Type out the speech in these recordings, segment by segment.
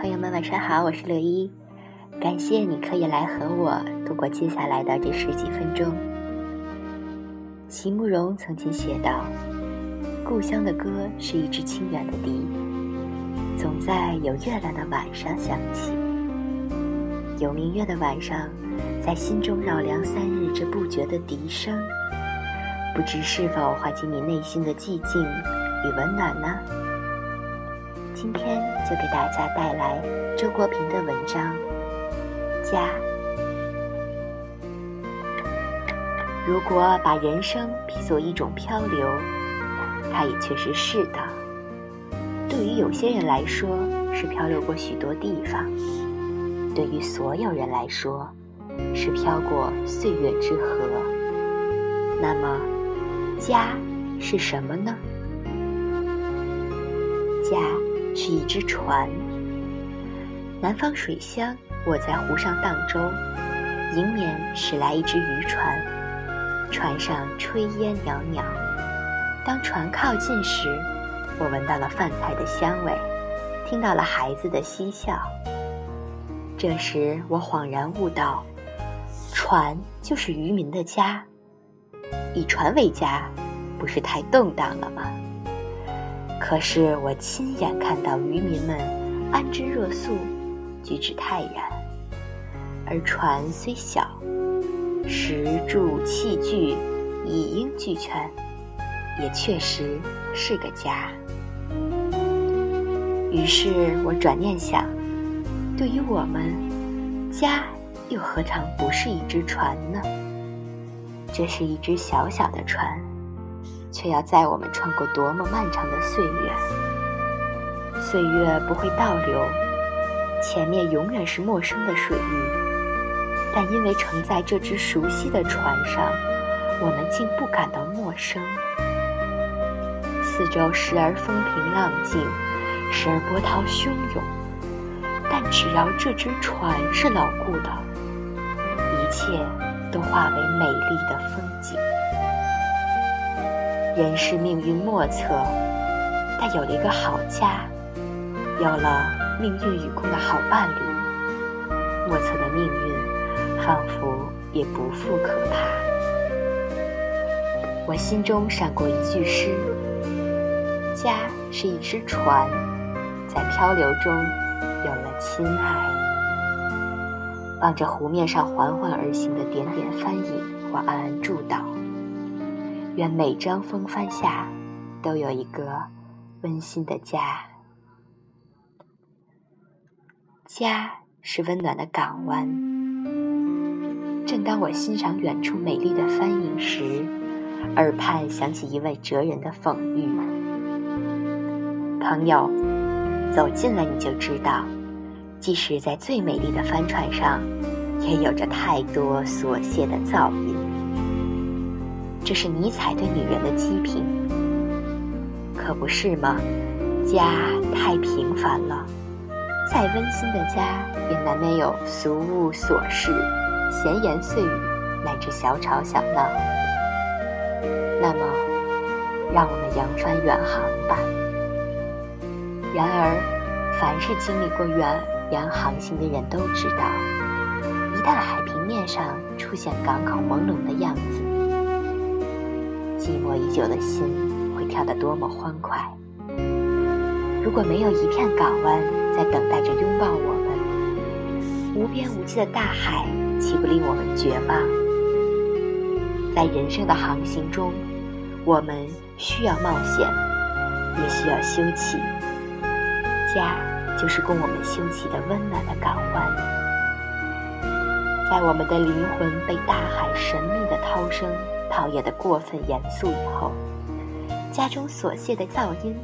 朋友们晚上好，我是乐一，感谢你可以来和我度过接下来的这十几分钟。席慕容曾经写道：“故乡的歌是一支清远的笛，总在有月亮的晚上响起。有明月的晚上，在心中绕梁三日，这不绝的笛声，不知是否唤起你内心的寂静与温暖呢？”今天就给大家带来周国平的文章《家》。如果把人生比作一种漂流，它也确实是的。对于有些人来说，是漂流过许多地方；对于所有人来说，是漂过岁月之河。那么，家是什么呢？家。是一只船。南方水乡，我在湖上荡舟，迎面驶来一只渔船，船上炊烟袅袅。当船靠近时，我闻到了饭菜的香味，听到了孩子的嬉笑。这时，我恍然悟道：船就是渔民的家。以船为家，不是太动荡了吗？可是我亲眼看到渔民们安之若素，举止泰然，而船虽小，食住器具一应俱全，也确实是个家。于是我转念想，对于我们，家又何尝不是一只船呢？这是一只小小的船。却要载我们穿过多么漫长的岁月？岁月不会倒流，前面永远是陌生的水域，但因为乘在这只熟悉的船上，我们竟不感到陌生。四周时而风平浪静，时而波涛汹涌，但只要这只船是牢固的，一切都化为美丽的风景。人是命运莫测，但有了一个好家，有了命运与共的好伴侣，莫测的命运仿佛也不复可怕。我心中闪过一句诗：家是一只船，在漂流中有了亲爱。望着湖面上缓缓而行的点点帆影，我暗暗祝祷。愿每张风帆下都有一个温馨的家。家是温暖的港湾。正当我欣赏远处美丽的帆影时，耳畔响起一位哲人的讽喻：“朋友，走近了你就知道，即使在最美丽的帆船上，也有着太多琐屑的噪音。”这是尼采对女人的批评，可不是吗？家太平凡了，再温馨的家也难免有俗物琐事、闲言碎语，乃至小吵小闹。那么，让我们扬帆远航吧。然而，凡是经历过远洋航行的人都知道，一旦海平面上出现港口朦胧的样子，寂寞已久的心会跳得多么欢快！如果没有一片港湾在等待着拥抱我们，无边无际的大海岂不令我们绝望？在人生的航行中，我们需要冒险，也需要休憩。家就是供我们休憩的温暖的港湾。在我们的灵魂被大海神秘的涛声。陶冶的过分严肃以后，家中琐屑的噪音，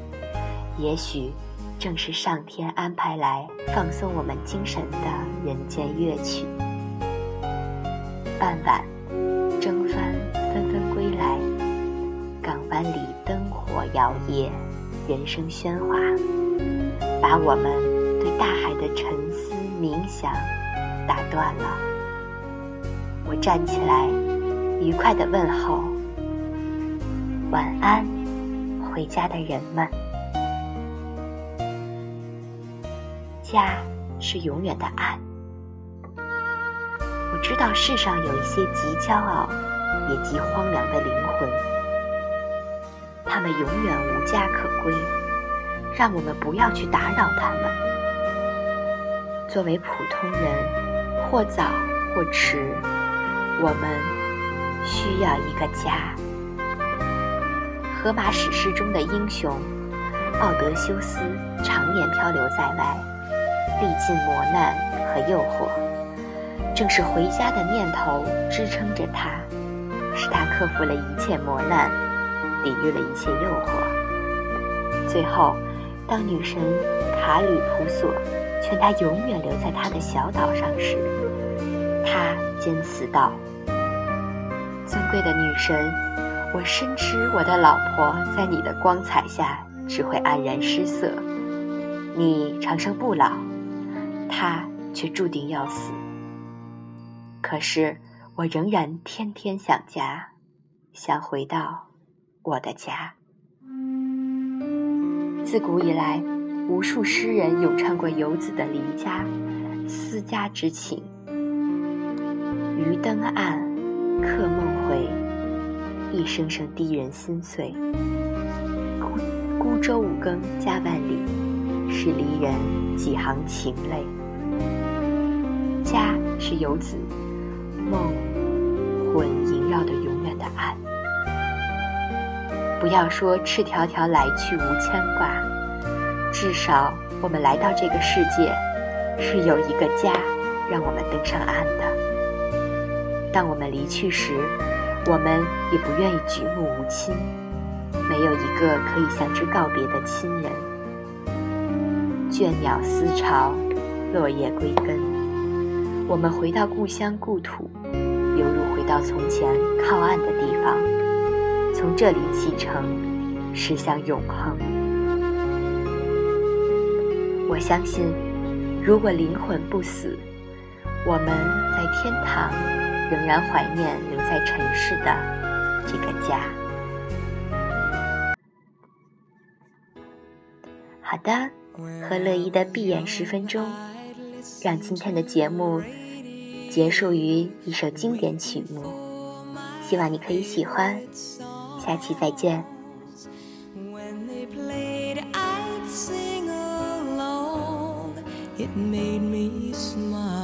也许正是上天安排来放松我们精神的人间乐曲。傍晚，征帆纷纷归来，港湾里灯火摇曳，人声喧哗，把我们对大海的沉思冥想打断了。我站起来。愉快的问候，晚安，回家的人们。家是永远的岸。我知道世上有一些极骄傲，也极荒凉的灵魂，他们永远无家可归，让我们不要去打扰他们。作为普通人，或早或迟，我们需要一个家。荷马史诗中的英雄奥德修斯常年漂流在外，历尽磨难和诱惑。正是回家的念头支撑着他，使他克服了一切磨难，抵御了一切诱惑。最后，当女神卡吕普索劝他永远留在他的小岛上时，他坚持道：“贵的女神。”我深知我的老婆在你的光彩下只会黯然失色，你长生不老，她却注定要死。可是我仍然天天想家，想回到我的家。自古以来，无数诗人咏唱过游子的离家、思家之情。渔灯暗，客梦回。一声声滴人心碎。孤孤舟五更家万里，是离人几行情泪。家是游子梦魂萦绕的永远的岸。不要说赤条条来去无牵挂，至少我们来到这个世界，是有一个家让我们登上岸的。当我们离去时。我们也不愿意举目无亲，没有一个可以向之告别的亲人。倦鸟思巢，落叶归根。我们回到故乡故土，犹如回到从前靠岸的地方，从这里启程，驶向永恒。我相信，如果灵魂不死，我们在天堂。仍然怀念留在尘世的这个家。好的，和乐意的闭眼十分钟，让今天的节目结束于一首经典曲目。希望你可以喜欢，下期再见。It made me smile.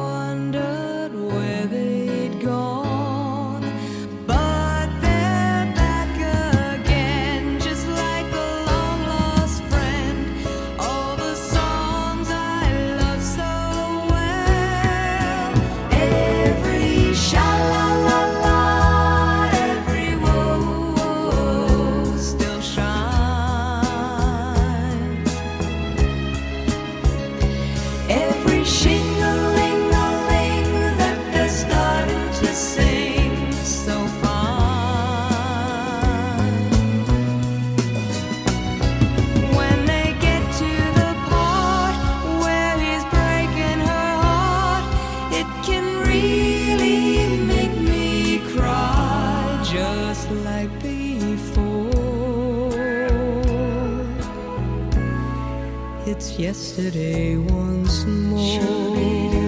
yesterday once more.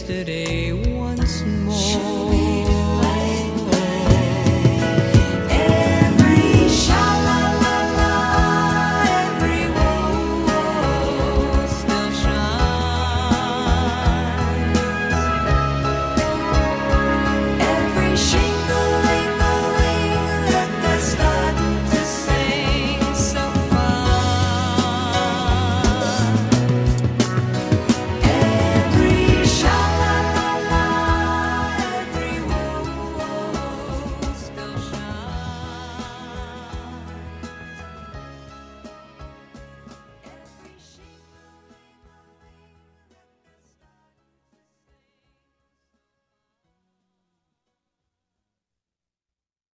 yesterday.